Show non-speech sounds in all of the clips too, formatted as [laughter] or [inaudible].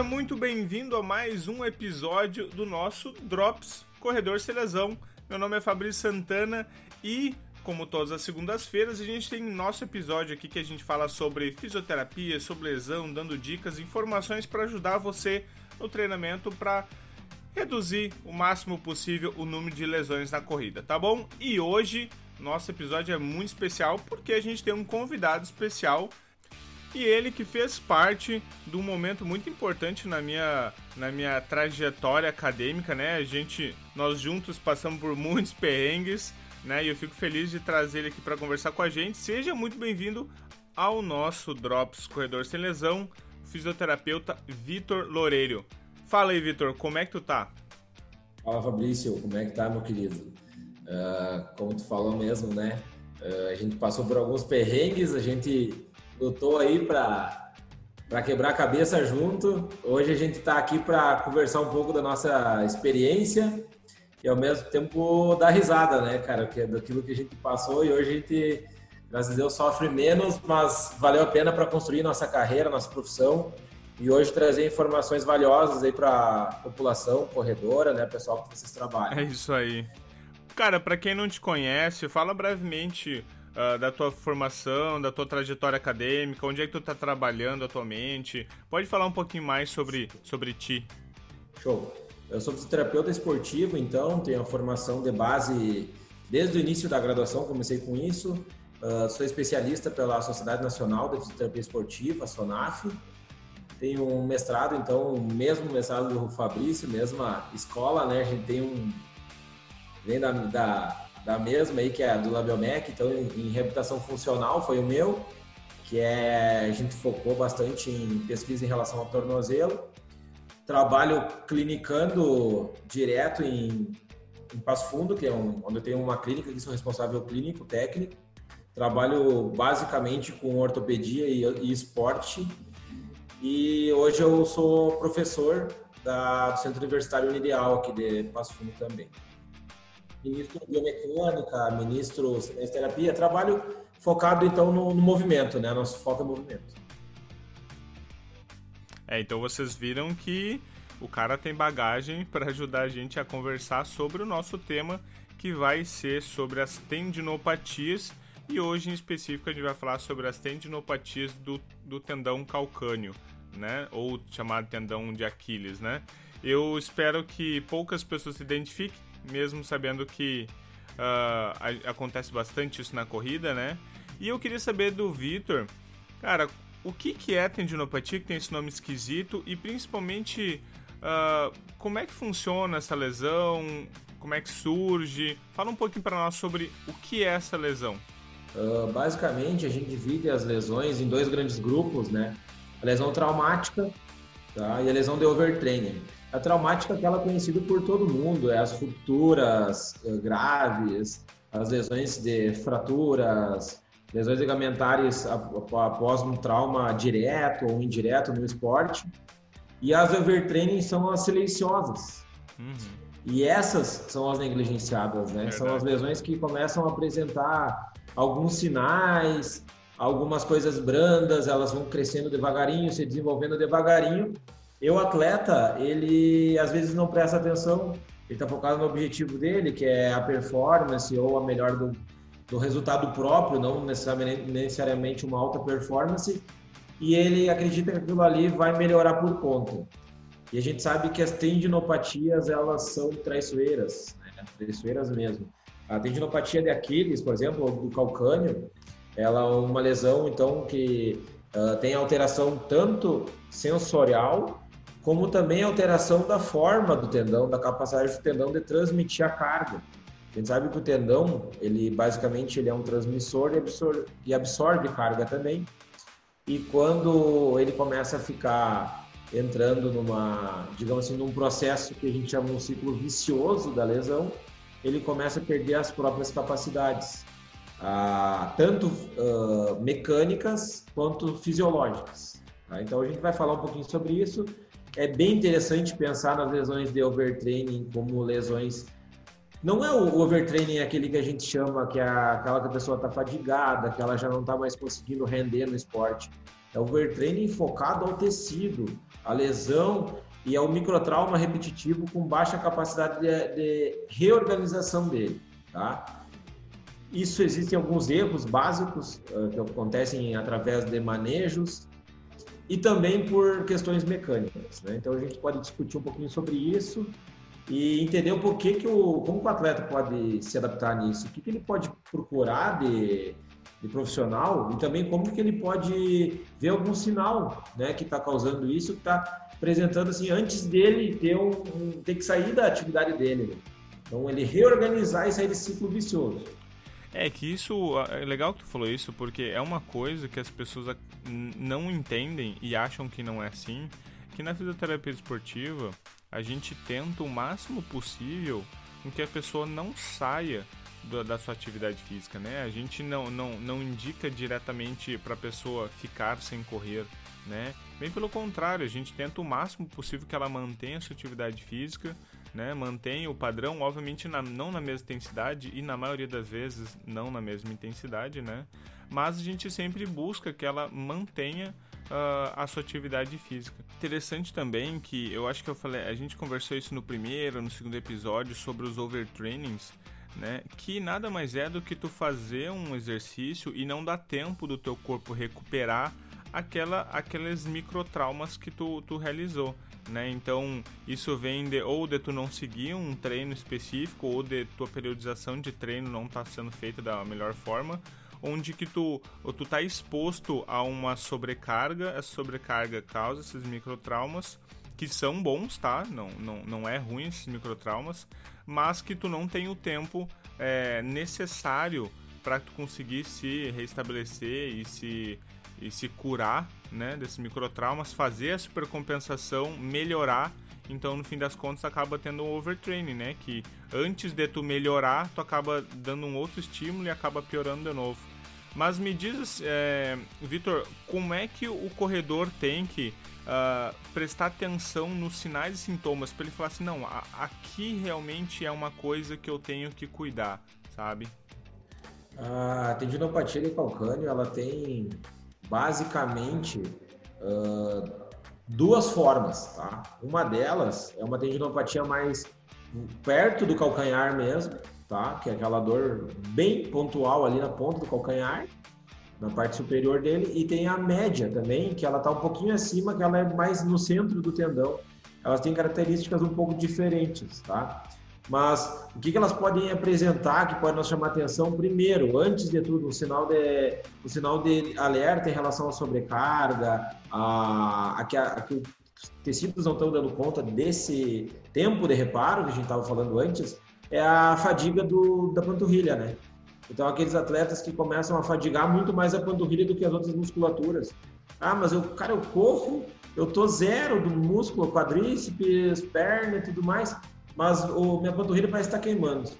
Seja muito bem-vindo a mais um episódio do nosso Drops Corredor Selezão. Meu nome é Fabrício Santana e, como todas as segundas-feiras, a gente tem nosso episódio aqui que a gente fala sobre fisioterapia, sobre lesão, dando dicas, informações para ajudar você no treinamento para reduzir o máximo possível o número de lesões na corrida, tá bom? E hoje nosso episódio é muito especial porque a gente tem um convidado especial e ele que fez parte de um momento muito importante na minha, na minha trajetória acadêmica, né? A gente, nós juntos passamos por muitos [laughs] perrengues, né? E eu fico feliz de trazer ele aqui para conversar com a gente. Seja muito bem-vindo ao nosso Drops Corredor Sem Lesão, fisioterapeuta Vitor Loureiro. Fala aí, Vitor, como é que tu tá? Fala, Fabrício, como é que tá, meu querido? Uh, como tu falou mesmo, né? Uh, a gente passou por alguns perrengues, a gente lutou aí para para quebrar a cabeça junto. Hoje a gente está aqui para conversar um pouco da nossa experiência e ao mesmo tempo dar risada, né, cara, que é daquilo que a gente passou e hoje a gente, graças a Deus, sofre menos, mas valeu a pena para construir nossa carreira, nossa profissão e hoje trazer informações valiosas aí para a população corredora, né, pessoal que vocês trabalham. É isso aí. Cara, para quem não te conhece, fala brevemente uh, da tua formação, da tua trajetória acadêmica, onde é que tu está trabalhando atualmente. Pode falar um pouquinho mais sobre, sobre ti. Show. Eu sou fisioterapeuta esportivo, então tenho a formação de base desde o início da graduação, comecei com isso. Uh, sou especialista pela Sociedade Nacional de Fisioterapia Esportiva, a SONAF. Tenho um mestrado, então, mesmo mestrado do Fabrício, mesma escola, né? A gente tem um. Vem da, da da mesma aí, que é do Labiomec, então em reabilitação funcional foi o meu, que é a gente focou bastante em pesquisa em relação ao tornozelo. Trabalho clinicando direto em, em Passo Fundo, que é um, onde eu tenho uma clínica que sou responsável clínico, técnico. Trabalho basicamente com ortopedia e, e esporte. E hoje eu sou professor da, do Centro Universitário Unideal aqui de Passo Fundo também ministro biomecânica, ministro terapia, trabalho focado então no, no, movimento, né? Nosso foco é movimento. É, então vocês viram que o cara tem bagagem para ajudar a gente a conversar sobre o nosso tema, que vai ser sobre as tendinopatias. E hoje em específico a gente vai falar sobre as tendinopatias do, do tendão calcâneo, né? Ou chamado tendão de Aquiles, né? Eu espero que poucas pessoas se identifiquem mesmo sabendo que uh, acontece bastante isso na corrida, né? E eu queria saber do Vitor, cara, o que, que é tendinopatia, que tem esse nome esquisito, e principalmente uh, como é que funciona essa lesão, como é que surge? Fala um pouquinho para nós sobre o que é essa lesão. Uh, basicamente, a gente divide as lesões em dois grandes grupos, né? A lesão traumática tá? e a lesão de overtraining. A traumática é aquela conhecida por todo mundo, é as rupturas eh, graves, as lesões de fraturas, lesões ligamentares após um trauma direto ou indireto no esporte. E as overtraining são as silenciosas. Uhum. E essas são as negligenciadas, né? São as lesões que começam a apresentar alguns sinais, algumas coisas brandas, elas vão crescendo devagarinho, se desenvolvendo devagarinho, eu, atleta, ele às vezes não presta atenção, ele está focado no objetivo dele, que é a performance ou a melhor do, do resultado próprio, não necessariamente, uma alta performance, e ele acredita que aquilo ali vai melhorar por conta. E a gente sabe que as tendinopatias, elas são traiçoeiras, né? traiçoeiras mesmo. A tendinopatia de Aquiles, por exemplo, do calcânio, ela é uma lesão, então, que uh, tem alteração tanto sensorial como também alteração da forma do tendão, da capacidade do tendão de transmitir a carga. A gente sabe que o tendão, ele basicamente ele é um transmissor e absorve, e absorve carga também. E quando ele começa a ficar entrando numa, digamos assim, num processo que a gente chama um ciclo vicioso da lesão, ele começa a perder as próprias capacidades, ah, tanto ah, mecânicas quanto fisiológicas. Tá? Então a gente vai falar um pouquinho sobre isso é bem interessante pensar nas lesões de overtraining como lesões. Não é o overtraining aquele que a gente chama que é aquela que a pessoa está fadigada, que ela já não está mais conseguindo render no esporte. É overtraining focado ao tecido, a lesão e ao microtrauma repetitivo com baixa capacidade de, de reorganização dele, tá? Isso existem alguns erros básicos uh, que acontecem através de manejos e também por questões mecânicas, né? Então a gente pode discutir um pouquinho sobre isso e entender um pouquinho que o como o atleta pode se adaptar nisso, o que, que ele pode procurar de de profissional e também como que ele pode ver algum sinal né, que está causando isso, que está apresentando assim, antes dele ter, um, um, ter que sair da atividade dele. Né? Então ele reorganizar e sair desse ciclo vicioso. É que isso é legal que tu falou isso porque é uma coisa que as pessoas não entendem e acham que não é assim, que na fisioterapia esportiva a gente tenta o máximo possível com que a pessoa não saia da, sua atividade física, né? A gente não, não, não indica diretamente para a pessoa ficar sem correr, né? Bem pelo contrário, a gente tenta o máximo possível que ela mantenha a sua atividade física, né? Mantenha o padrão, obviamente na, não na mesma intensidade e na maioria das vezes não na mesma intensidade, né? Mas a gente sempre busca que ela mantenha uh, a sua atividade física. Interessante também que eu acho que eu falei, a gente conversou isso no primeiro, no segundo episódio sobre os overtrainings né? Que nada mais é do que tu fazer um exercício e não dar tempo do teu corpo recuperar aquela, aqueles microtraumas que tu, tu realizou. Né? Então, isso vem de, ou de tu não seguir um treino específico, ou de tua periodização de treino não estar tá sendo feita da melhor forma, onde que tu, tu tá exposto a uma sobrecarga, essa sobrecarga causa esses microtraumas, que são bons, tá? Não, não, não é ruim esses microtraumas, mas que tu não tem o tempo é, necessário para tu conseguir se restabelecer e se, e se curar né, desses microtraumas, fazer a supercompensação, melhorar. Então, no fim das contas, acaba tendo um overtraining, né? Que antes de tu melhorar, tu acaba dando um outro estímulo e acaba piorando de novo. Mas me diz, é, Vitor, como é que o corredor tem que uh, prestar atenção nos sinais e sintomas para ele falar assim, não, a, aqui realmente é uma coisa que eu tenho que cuidar, sabe? A tendinopatia de calcânio, ela tem basicamente uh, duas formas, tá? Uma delas é uma tendinopatia mais perto do calcanhar mesmo, tá? Que é aquela dor bem pontual ali na ponta do calcanhar na parte superior dele, e tem a média também, que ela está um pouquinho acima, que ela é mais no centro do tendão. Elas têm características um pouco diferentes, tá? Mas o que, elas podem apresentar que pode nos chamar atenção? Primeiro, antes de tudo, um sinal de, um sinal de alerta em relação à sobrecarga, a, a, que, a, a que os tecidos não estão dando conta desse tempo de reparo que a gente estava falando antes, é a fadiga do, da panturrilha, né? Então, aqueles atletas que começam a fadigar muito mais a panturrilha do que as outras musculaturas. Ah, mas eu, cara, eu corro, eu tô zero do músculo, quadríceps, perna e tudo mais, mas o, minha panturrilha parece estar tá queimando.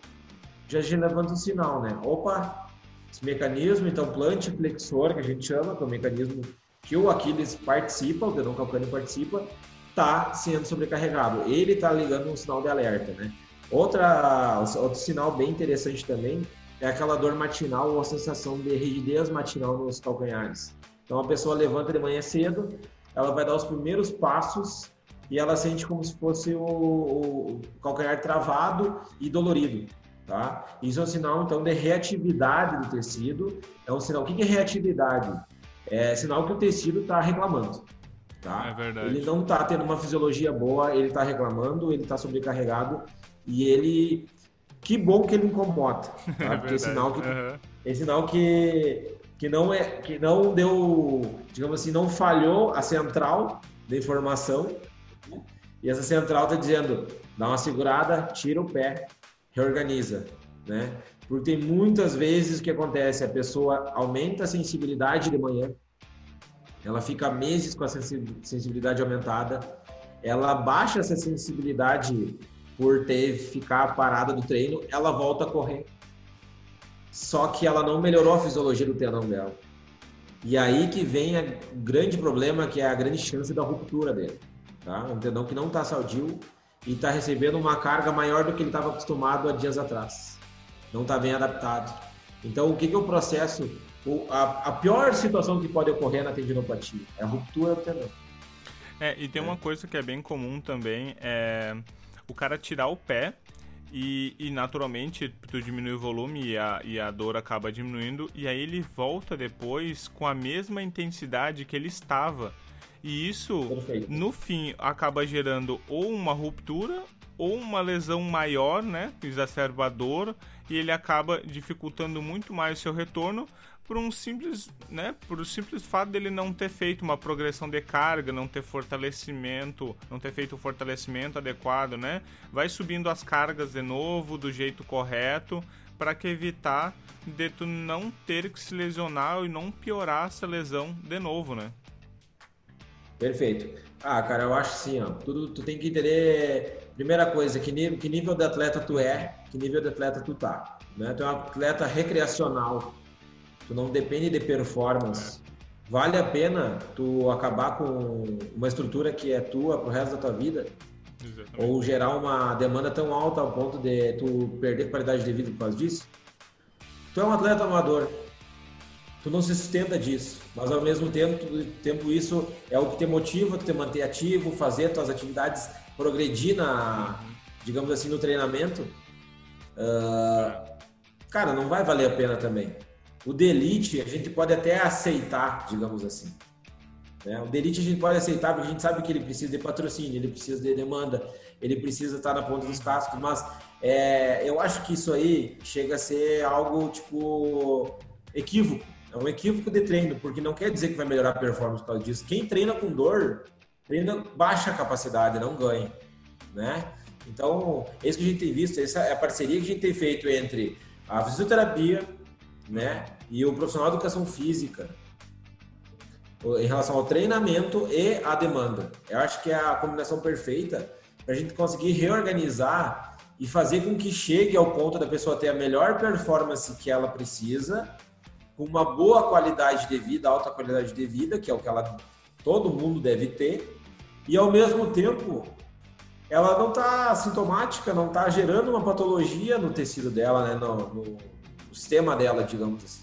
Já, já levanta um sinal, né? Opa, esse mecanismo, então, plante flexor, que a gente chama, que é o mecanismo que o Aquiles participa, o dedão calcâneo participa, está sendo sobrecarregado. Ele está ligando um sinal de alerta, né? Outra, outro sinal bem interessante também é aquela dor matinal ou a sensação de rigidez matinal nos calcanhares. Então a pessoa levanta de manhã cedo, ela vai dar os primeiros passos e ela sente como se fosse o, o calcanhar travado e dolorido. Tá? Isso é um sinal então de reatividade do tecido. É um sinal. O que é reatividade? É sinal que o tecido está reclamando. Tá? É verdade. Ele não está tendo uma fisiologia boa, ele está reclamando, ele está sobrecarregado e ele que bom que ele incomoda, tá? [laughs] porque é sinal que uhum. é sinal que que não é que não deu, digamos assim, não falhou a central da informação. E essa central está dizendo, dá uma segurada, tira o pé, reorganiza, né? Porque tem muitas vezes o que acontece, a pessoa aumenta a sensibilidade de manhã, ela fica meses com a sensibilidade aumentada, ela baixa essa sensibilidade por ter ficar parada do treino, ela volta a correr. Só que ela não melhorou a fisiologia do tendão dela. E aí que vem o grande problema, que é a grande chance da ruptura dele. Tá? Um tendão que não está saudio e está recebendo uma carga maior do que ele estava acostumado há dias atrás. Não está bem adaptado. Então, o que, que eu processo o, a, a, pior situação que pode ocorrer na tendinopatia é a ruptura do tendão. É, e tem uma coisa que é bem comum também, é o cara tirar o pé e, e, naturalmente tu diminui o volume e a, e a dor acaba diminuindo e aí ele volta depois com a mesma intensidade que ele estava. E isso, Perfeito. no fim, acaba gerando ou uma ruptura ou uma lesão maior, né, exacerbador, e ele acaba dificultando muito mais o seu retorno por um simples, né, por o simples fato dele não ter feito uma progressão de carga, não ter fortalecimento, não ter feito o fortalecimento adequado, né? Vai subindo as cargas de novo do jeito correto para que evitar de tu não ter que se lesionar e não piorar essa lesão de novo, né? Perfeito. Ah, cara, eu acho sim, ó. Tu, tu tem que entender Primeira coisa, que nível, que nível de atleta tu é, que nível de atleta tu tá. Né? Tu é um atleta recreacional, tu não depende de performance. Vale a pena tu acabar com uma estrutura que é tua pro resto da tua vida? Exatamente. Ou gerar uma demanda tão alta ao ponto de tu perder qualidade de vida por causa disso? Tu é um atleta amador, tu não se sustenta disso, mas ao mesmo tempo, tempo isso é o que te motiva, te manter ativo, fazer tuas atividades progredir na, digamos assim, no treinamento, uh, cara, não vai valer a pena também. O delete a gente pode até aceitar, digamos assim. Né? O delete a gente pode aceitar porque a gente sabe que ele precisa de patrocínio, ele precisa de demanda, ele precisa estar na ponta dos cascos, mas é, eu acho que isso aí chega a ser algo tipo equívoco. É um equívoco de treino, porque não quer dizer que vai melhorar a performance por causa disso. Quem treina com dor treina baixa capacidade, não ganha, né? Então, isso que a gente tem visto, essa é a parceria que a gente tem feito entre a fisioterapia, né, e o profissional de educação física em relação ao treinamento e à demanda. Eu acho que é a combinação perfeita para a gente conseguir reorganizar e fazer com que chegue ao ponto da pessoa ter a melhor performance que ela precisa, com uma boa qualidade de vida, alta qualidade de vida, que é o que ela todo mundo deve ter, e ao mesmo tempo ela não está sintomática, não está gerando uma patologia no tecido dela, né? no, no, no sistema dela, digamos assim.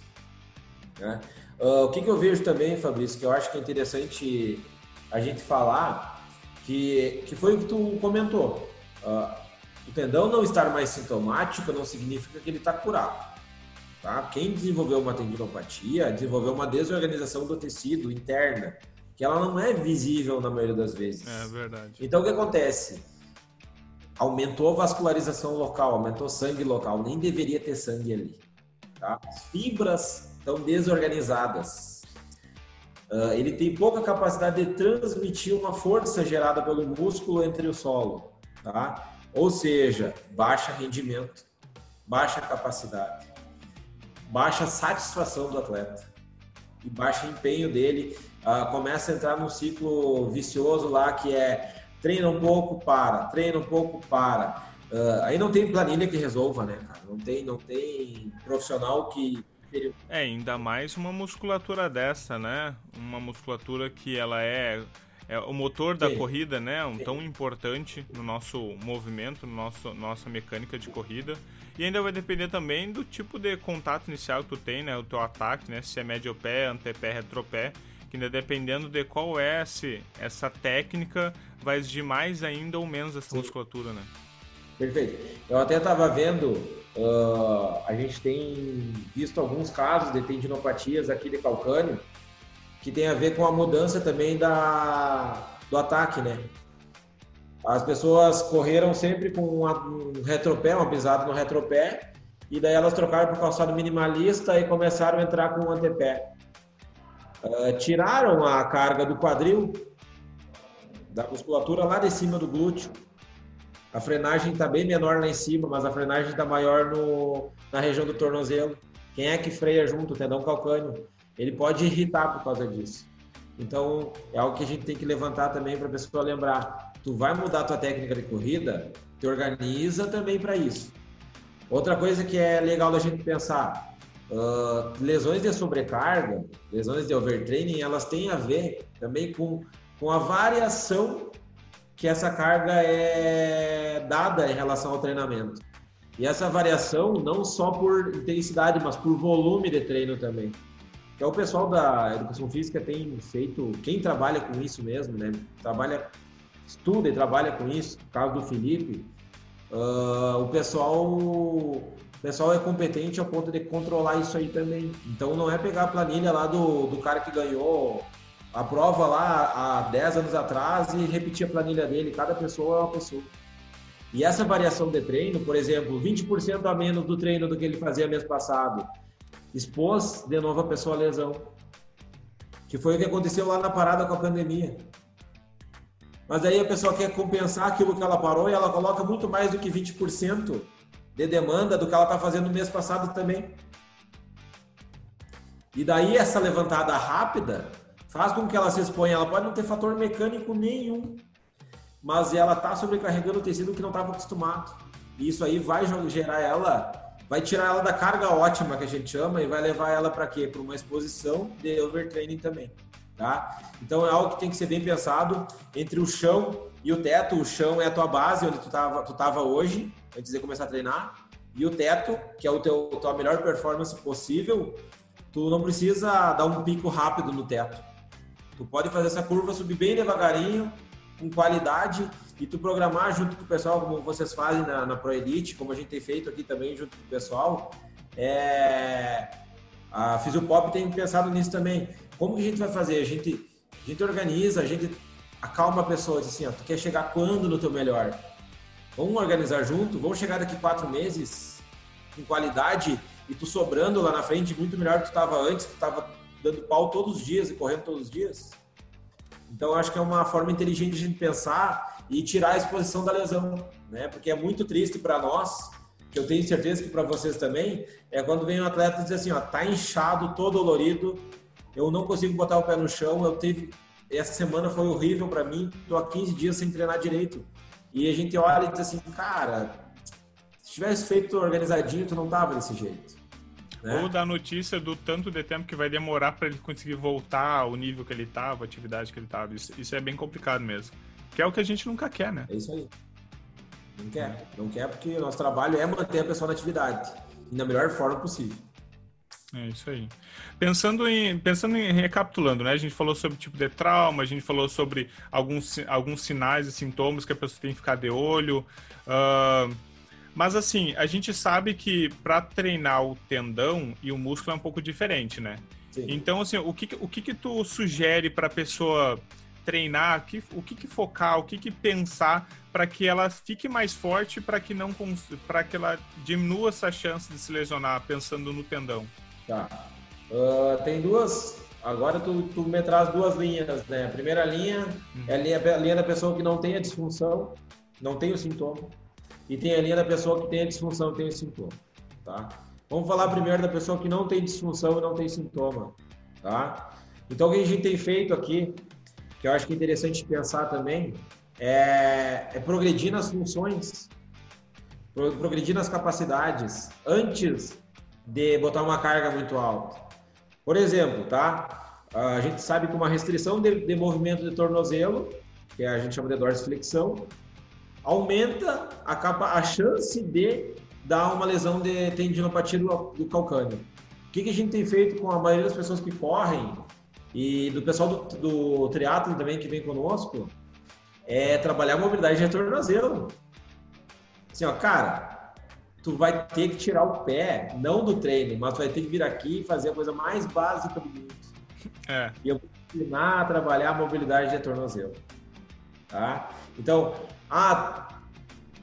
Né? Uh, o que, que eu vejo também, Fabrício, que eu acho que é interessante a gente falar, que, que foi o que tu comentou. Uh, o tendão não estar mais sintomático não significa que ele está curado. Tá? Quem desenvolveu uma tendinopatia desenvolveu uma desorganização do tecido interna que ela não é visível na maioria das vezes. É verdade. Então o que acontece? Aumentou a vascularização local, aumentou sangue local, nem deveria ter sangue ali. Tá? As fibras estão desorganizadas. Uh, ele tem pouca capacidade de transmitir uma força gerada pelo músculo entre o solo, tá? Ou seja, baixa rendimento, baixa capacidade, baixa satisfação do atleta e baixa empenho dele uh, começa a entrar num ciclo vicioso lá que é treina um pouco, para, treina um pouco, para. Uh, aí não tem planilha que resolva, né, cara? Não tem, não tem profissional que. É, ainda mais uma musculatura dessa, né? Uma musculatura que ela é, é o motor da Sim. corrida, né? Um Sim. tão importante no nosso movimento, no nosso nossa mecânica de corrida. E ainda vai depender também do tipo de contato inicial que tu tem, né? O teu ataque, né? Se é médio pé, antepé, retropé que dependendo de qual é esse, essa técnica, vai exigir mais ainda ou menos essa Sim. musculatura, né? Perfeito. Eu até estava vendo, uh, a gente tem visto alguns casos de tendinopatias aqui de calcânio, que tem a ver com a mudança também da, do ataque, né? As pessoas correram sempre com um retropé, uma pisada no retropé, e daí elas trocaram por calçado minimalista e começaram a entrar com o antepé. Uh, tiraram a carga do quadril, da musculatura lá de cima do glúteo. A frenagem está bem menor lá em cima, mas a frenagem está maior no, na região do tornozelo. Quem é que freia junto? O tendão calcâneo. Ele pode irritar por causa disso. Então, é algo que a gente tem que levantar também para a pessoa lembrar. Tu vai mudar tua técnica de corrida, te organiza também para isso. Outra coisa que é legal da gente pensar, Uh, lesões de sobrecarga, lesões de overtraining, elas têm a ver também com, com a variação que essa carga é dada em relação ao treinamento. E essa variação não só por intensidade, mas por volume de treino também. é o pessoal da educação física tem feito, quem trabalha com isso mesmo, né? Trabalha, estuda e trabalha com isso, no caso do Felipe, uh, o pessoal o pessoal é competente ao ponto de controlar isso aí também. Então não é pegar a planilha lá do, do cara que ganhou a prova lá há 10 anos atrás e repetir a planilha dele. Cada pessoa é uma pessoa. E essa variação de treino, por exemplo, 20% a menos do treino do que ele fazia mês passado, expôs de novo a pessoa à lesão. Que foi o que aconteceu lá na parada com a pandemia. Mas aí a pessoa quer compensar aquilo que ela parou e ela coloca muito mais do que 20% de demanda do que ela está fazendo no mês passado também. E daí essa levantada rápida faz com que ela se exponha. Ela pode não ter fator mecânico nenhum, mas ela está sobrecarregando o tecido que não estava acostumado. E isso aí vai gerar ela, vai tirar ela da carga ótima que a gente chama e vai levar ela para quê? Para uma exposição de overtraining também. Tá? Então é algo que tem que ser bem pensado entre o chão e o teto. O chão é a tua base, onde tu estava tu tava hoje, antes de começar a treinar. E o teto, que é o teu tua melhor performance possível, tu não precisa dar um pico rápido no teto. Tu pode fazer essa curva subir bem devagarinho, com qualidade, e tu programar junto com o pessoal, como vocês fazem na, na Pro Elite, como a gente tem feito aqui também junto com o pessoal. É... A Fisiopop tem pensado nisso também. Como que a gente vai fazer? A gente, a gente organiza, a gente acalma a pessoa, diz assim, ó, tu quer chegar quando no teu melhor? Vamos organizar junto, vamos chegar daqui quatro meses com qualidade e tu sobrando lá na frente muito melhor do que tu estava antes, que tu estava dando pau todos os dias e correndo todos os dias. Então, acho que é uma forma inteligente de a gente pensar e tirar a exposição da lesão, né? Porque é muito triste para nós, que eu tenho certeza que para vocês também, é quando vem um atleta e diz assim, ó, tá inchado, todo dolorido, eu não consigo botar o pé no chão, eu tive essa semana foi horrível para mim, tô há 15 dias sem treinar direito. E a gente olha e diz assim, cara, se tivesse feito organizadinho, tu não tava desse jeito. Né? Ou da notícia do tanto de tempo que vai demorar para ele conseguir voltar ao nível que ele estava, a atividade que ele estava. Isso, isso, é bem complicado mesmo. Que é o que a gente nunca quer, né? É isso aí. Não quer. Não quer porque o nosso trabalho é manter a pessoa na atividade. E na melhor forma possível. É isso aí. Pensando em, pensando em recapitulando, né? A gente falou sobre tipo de trauma, a gente falou sobre alguns, alguns sinais e sintomas que a pessoa tem que ficar de olho. Uh, mas assim, a gente sabe que para treinar o tendão e o músculo é um pouco diferente, né? Sim. Então, assim, o que, o que, que tu sugere para a pessoa treinar? Que, o que, que focar? O que, que pensar para que ela fique mais forte, para que não para que ela diminua essa chance de se lesionar, pensando no tendão? Tá. Uh, tem duas. Agora tu, tu me traz duas linhas, né? A primeira linha uhum. é a linha, a linha da pessoa que não tem a disfunção, não tem o sintoma e tem a linha da pessoa que tem a disfunção e tem o sintoma, tá? Vamos falar primeiro da pessoa que não tem disfunção e não tem sintoma, tá? Então, o que a gente tem feito aqui, que eu acho que é interessante pensar também, é, é progredir nas funções, progredir nas capacidades, antes de botar uma carga muito alta. Por exemplo, tá? A gente sabe que uma restrição de, de movimento de tornozelo, que a gente chama de dorsiflexão, aumenta a, capa, a chance de dar uma lesão de tendinopatia do, do calcâneo. O que, que, a gente tem feito com a maioria das pessoas que correm e do pessoal do, do triatlo também que vem conosco é trabalhar a mobilidade de tornozelo. Assim, ó, cara, tu vai ter que tirar o pé, não do treino, mas tu vai ter que vir aqui e fazer a coisa mais básica do mundo. É. E eu vou ensinar a trabalhar a mobilidade de tornozelo. Tá? Então, ah,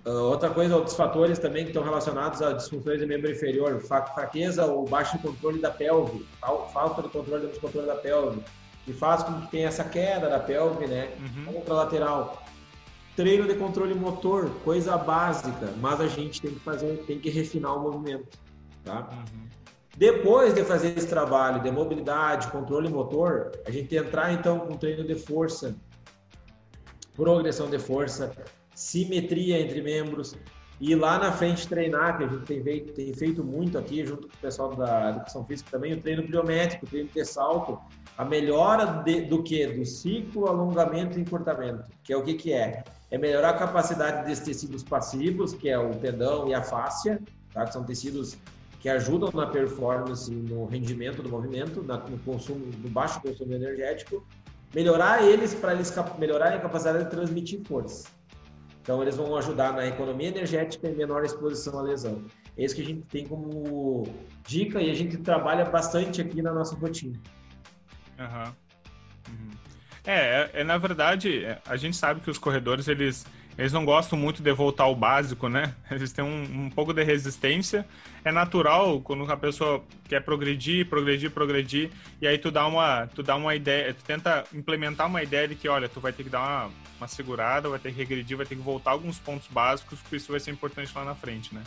ah, outra coisa, outros fatores também que estão relacionados a disfunções de membro inferior, fraqueza ou baixo controle da pelve, falta de controle do controle da pelve, que faz com que tenha essa queda da pelve, né? Uhum. lateral. Treino de controle motor, coisa básica, mas a gente tem que fazer, tem que refinar o movimento, tá? Uhum. Depois de fazer esse trabalho de mobilidade, controle motor, a gente entrar então com treino de força, progressão de força, simetria entre membros e lá na frente treinar, que a gente tem feito, tem feito muito aqui, junto com o pessoal da educação física também, o treino pliométrico, o treino de salto, a melhora de, do que? Do ciclo, alongamento e encurtamento, que é o que que é? É melhorar a capacidade desses tecidos passivos, que é o tendão e a fáscia, tá? que são tecidos que ajudam na performance, no rendimento do movimento, no consumo, no baixo consumo energético, melhorar eles para eles melhorarem a capacidade de transmitir força. Então, eles vão ajudar na economia energética e menor exposição à lesão. É isso que a gente tem como dica e a gente trabalha bastante aqui na nossa rotina. Uhum. Uhum. É, é, é, na verdade, é, a gente sabe que os corredores, eles, eles não gostam muito de voltar ao básico, né? [laughs] Eles têm um, um pouco de resistência. É natural quando a pessoa quer progredir, progredir, progredir, e aí tu dá uma, tu dá uma ideia, tu tenta implementar uma ideia de que, olha, tu vai ter que dar uma, uma segurada, vai ter que regredir, vai ter que voltar alguns pontos básicos, porque isso vai ser importante lá na frente, né?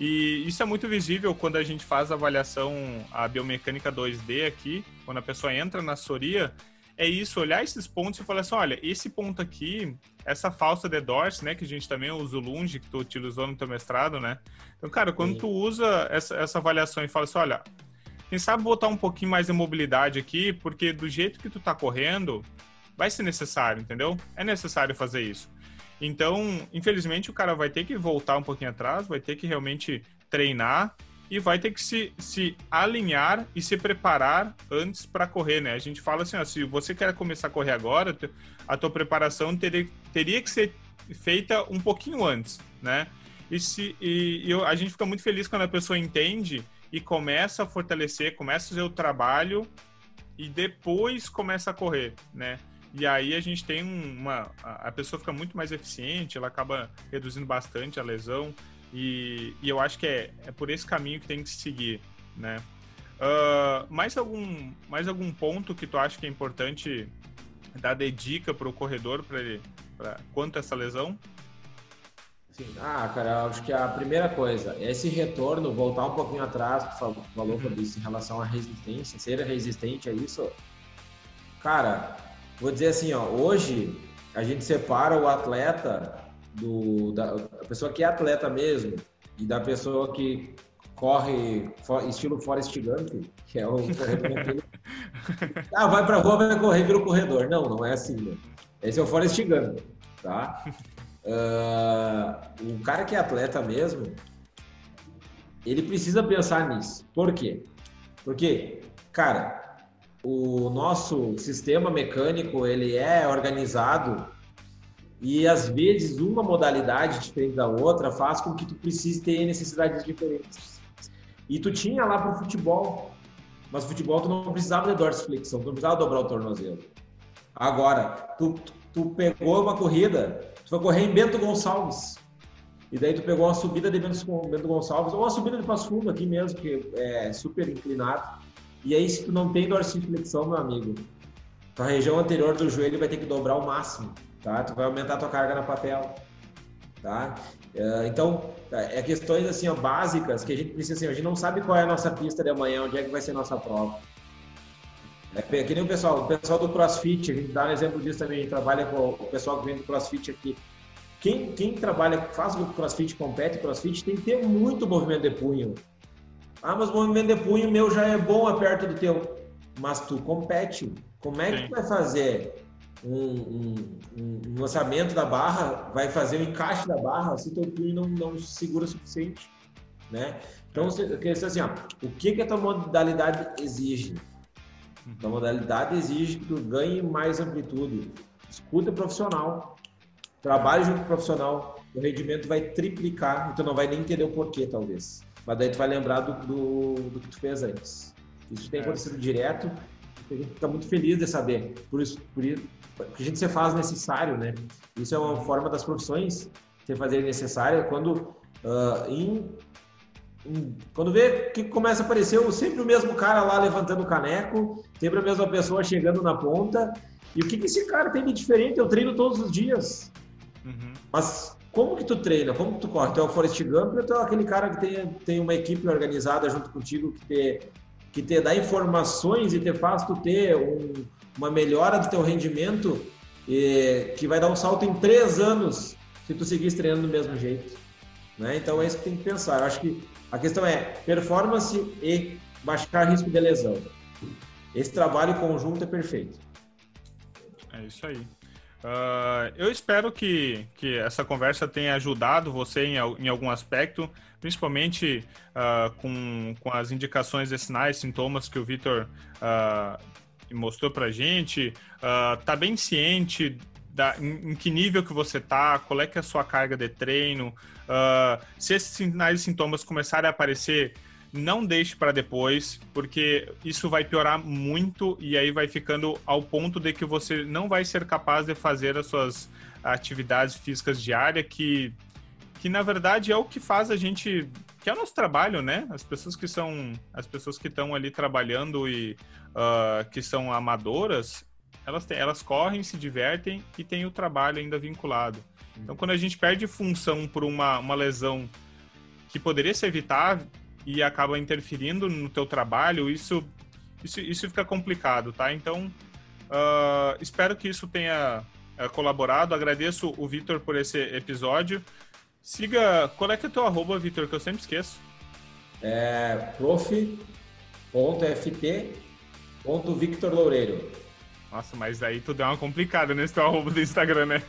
E isso é muito visível quando a gente faz a avaliação, a biomecânica 2D aqui, quando a pessoa entra na Soria, é isso, olhar esses pontos e falar assim, olha, esse ponto aqui, essa falsa de Dorse, né, que a gente também usa o Lunge, que tu utilizou no teu mestrado, né? Então, cara, quando Sim. tu usa essa, essa avaliação e fala assim, olha, quem sabe botar um pouquinho mais de mobilidade aqui, porque do jeito que tu tá correndo, vai ser necessário, entendeu? É necessário fazer isso. Então, infelizmente, o cara vai ter que voltar um pouquinho atrás, vai ter que realmente treinar e vai ter que se, se alinhar e se preparar antes para correr, né? A gente fala assim, ó, se você quer começar a correr agora, a tua preparação teria, teria que ser feita um pouquinho antes, né? E, se, e, e a gente fica muito feliz quando a pessoa entende e começa a fortalecer, começa a fazer o trabalho e depois começa a correr, né? E aí a gente tem uma. A pessoa fica muito mais eficiente, ela acaba reduzindo bastante a lesão. E, e eu acho que é, é por esse caminho que tem que seguir, né? Uh, mais, algum, mais algum ponto que tu acha que é importante dar de dica para o corredor para ele pra, quanto a essa lesão? Sim. Ah, cara, acho que a primeira coisa, esse retorno, voltar um pouquinho atrás, tu falou, falou uhum. isso em relação à resistência, ser resistente a isso. Cara, vou dizer assim, ó, hoje a gente separa o atleta do, da pessoa que é atleta mesmo e da pessoa que corre estilo Forrest Gump, que é o corredor. [laughs] ah, vai pra rua, vai correr, vira o corredor. Não, não é assim, né? Esse é o Forrest Gump, tá? Uh, o cara que é atleta mesmo, ele precisa pensar nisso. Por quê? Porque, cara, o nosso sistema mecânico, ele é organizado e às vezes uma modalidade diferente da outra faz com que tu precise ter necessidades diferentes. E tu tinha lá para o futebol, mas futebol tu não precisava de dorsiflexão, tu não precisava dobrar o tornozelo. Agora, tu, tu pegou uma corrida, tu foi correr em Bento Gonçalves, e daí tu pegou uma subida de Bento Gonçalves, ou uma subida de Passo Fundo aqui mesmo, que é super inclinado. E aí, se tu não tem dorsiflexão, meu amigo, tua região anterior do joelho vai ter que dobrar o máximo tá? Tu vai aumentar a tua carga na papel, tá? É, então, é questões assim, ó, básicas que a gente precisa, assim, a gente não sabe qual é a nossa pista de amanhã, onde é que vai ser a nossa prova. É que nem o pessoal, o pessoal do CrossFit, a gente dá um exemplo disso também, a gente trabalha com o pessoal que vem do CrossFit aqui. Quem, quem trabalha, faz o CrossFit, compete CrossFit, tem que ter muito movimento de punho. Ah, mas o movimento de punho meu já é bom é perto do teu. Mas tu compete. Como é que tu vai fazer um, um, um, lançamento da barra, vai fazer o encaixe da barra se teu punho não, não segura o suficiente, né? Então, quer assim, ó, o que, que a tua modalidade exige? A tua modalidade exige que tu ganhe mais amplitude. Escuta profissional, trabalhe junto com o profissional, o rendimento vai triplicar e tu não vai nem entender o porquê, talvez. Mas daí tu vai lembrar do, do, do que tu fez antes. Isso tem é. acontecido direto, a gente fica muito feliz de saber. Por isso, por isso, que a gente se faz necessário, né? Isso é uma forma das profissões se fazer necessária quando uh, em, em, quando vê que começa a aparecer sempre o mesmo cara lá levantando o caneco, sempre a mesma pessoa chegando na ponta. E o que, que esse cara tem de diferente? Eu treino todos os dias. Uhum. Mas como que tu treina? Como que tu corre? Tu é o Forrest Gump ou tu é aquele cara que tem, tem uma equipe organizada junto contigo que te, que te dá informações e te faz tu ter um, uma melhora do teu rendimento e, que vai dar um salto em três anos se tu seguir treinando do mesmo jeito. Né? Então é isso que tem que pensar. Eu acho que a questão é performance e baixar risco de lesão. Esse trabalho conjunto é perfeito. É isso aí. Uh, eu espero que, que essa conversa tenha ajudado você em, em algum aspecto, principalmente uh, com, com as indicações de sinais, sintomas que o Vitor uh, mostrou pra gente. tá bem ciente da, em, em, que nível que você tá, qual é que é a sua carga de treino. se esses sinais e sintomas começarem a aparecer não deixe para depois, porque isso vai piorar muito e aí vai ficando ao ponto de que você não vai ser capaz de fazer as suas atividades físicas diárias, que, que na verdade é o que faz a gente, que é o nosso trabalho, né? As pessoas que são, as pessoas que estão ali trabalhando e uh, que são amadoras, elas, têm, elas correm, se divertem e têm o trabalho ainda vinculado. Então, quando a gente perde função por uma, uma lesão que poderia ser evitável, e acaba interferindo no teu trabalho, isso, isso, isso fica complicado, tá? Então, uh, espero que isso tenha uh, colaborado. Agradeço o Vitor por esse episódio. Siga, qual é que é o teu arroba, Vitor, que eu sempre esqueço? É prof.ft.victor Loureiro. Nossa, mas aí tu deu uma complicada nesse teu arroba do Instagram, né?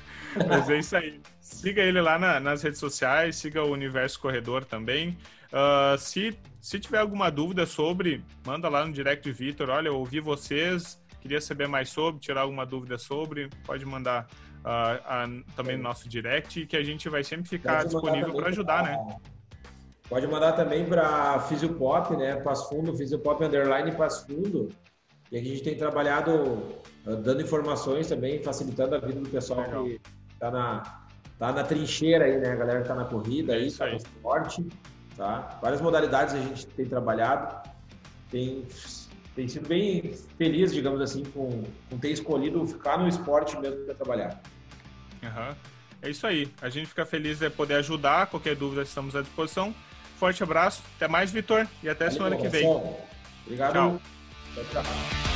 Mas é isso aí. [laughs] Siga ele lá na, nas redes sociais, siga o Universo Corredor também. Uh, se, se tiver alguma dúvida sobre, manda lá no direct de Vitor. Olha, eu ouvi vocês, queria saber mais sobre, tirar alguma dúvida sobre, pode mandar uh, também no nosso direct, que a gente vai sempre ficar disponível para ajudar, pra... né? Pode mandar também para Fisiopop, né? Passo Fundo, Fisiopop Underline Passo Fundo. E a gente tem trabalhado uh, dando informações também, facilitando a vida do pessoal Legal. que está na, tá na trincheira aí, né? A galera que tá na corrida é aí, tá no esporte. Tá? Várias modalidades a gente tem trabalhado, tem, tem sido bem feliz, digamos assim, com, com ter escolhido ficar no esporte mesmo para trabalhar. Uhum. É isso aí. A gente fica feliz de poder ajudar. Qualquer dúvida, estamos à disposição. Forte abraço. Até mais, Vitor. E até Valeu, semana que vem. Obrigado. Tchau. tchau.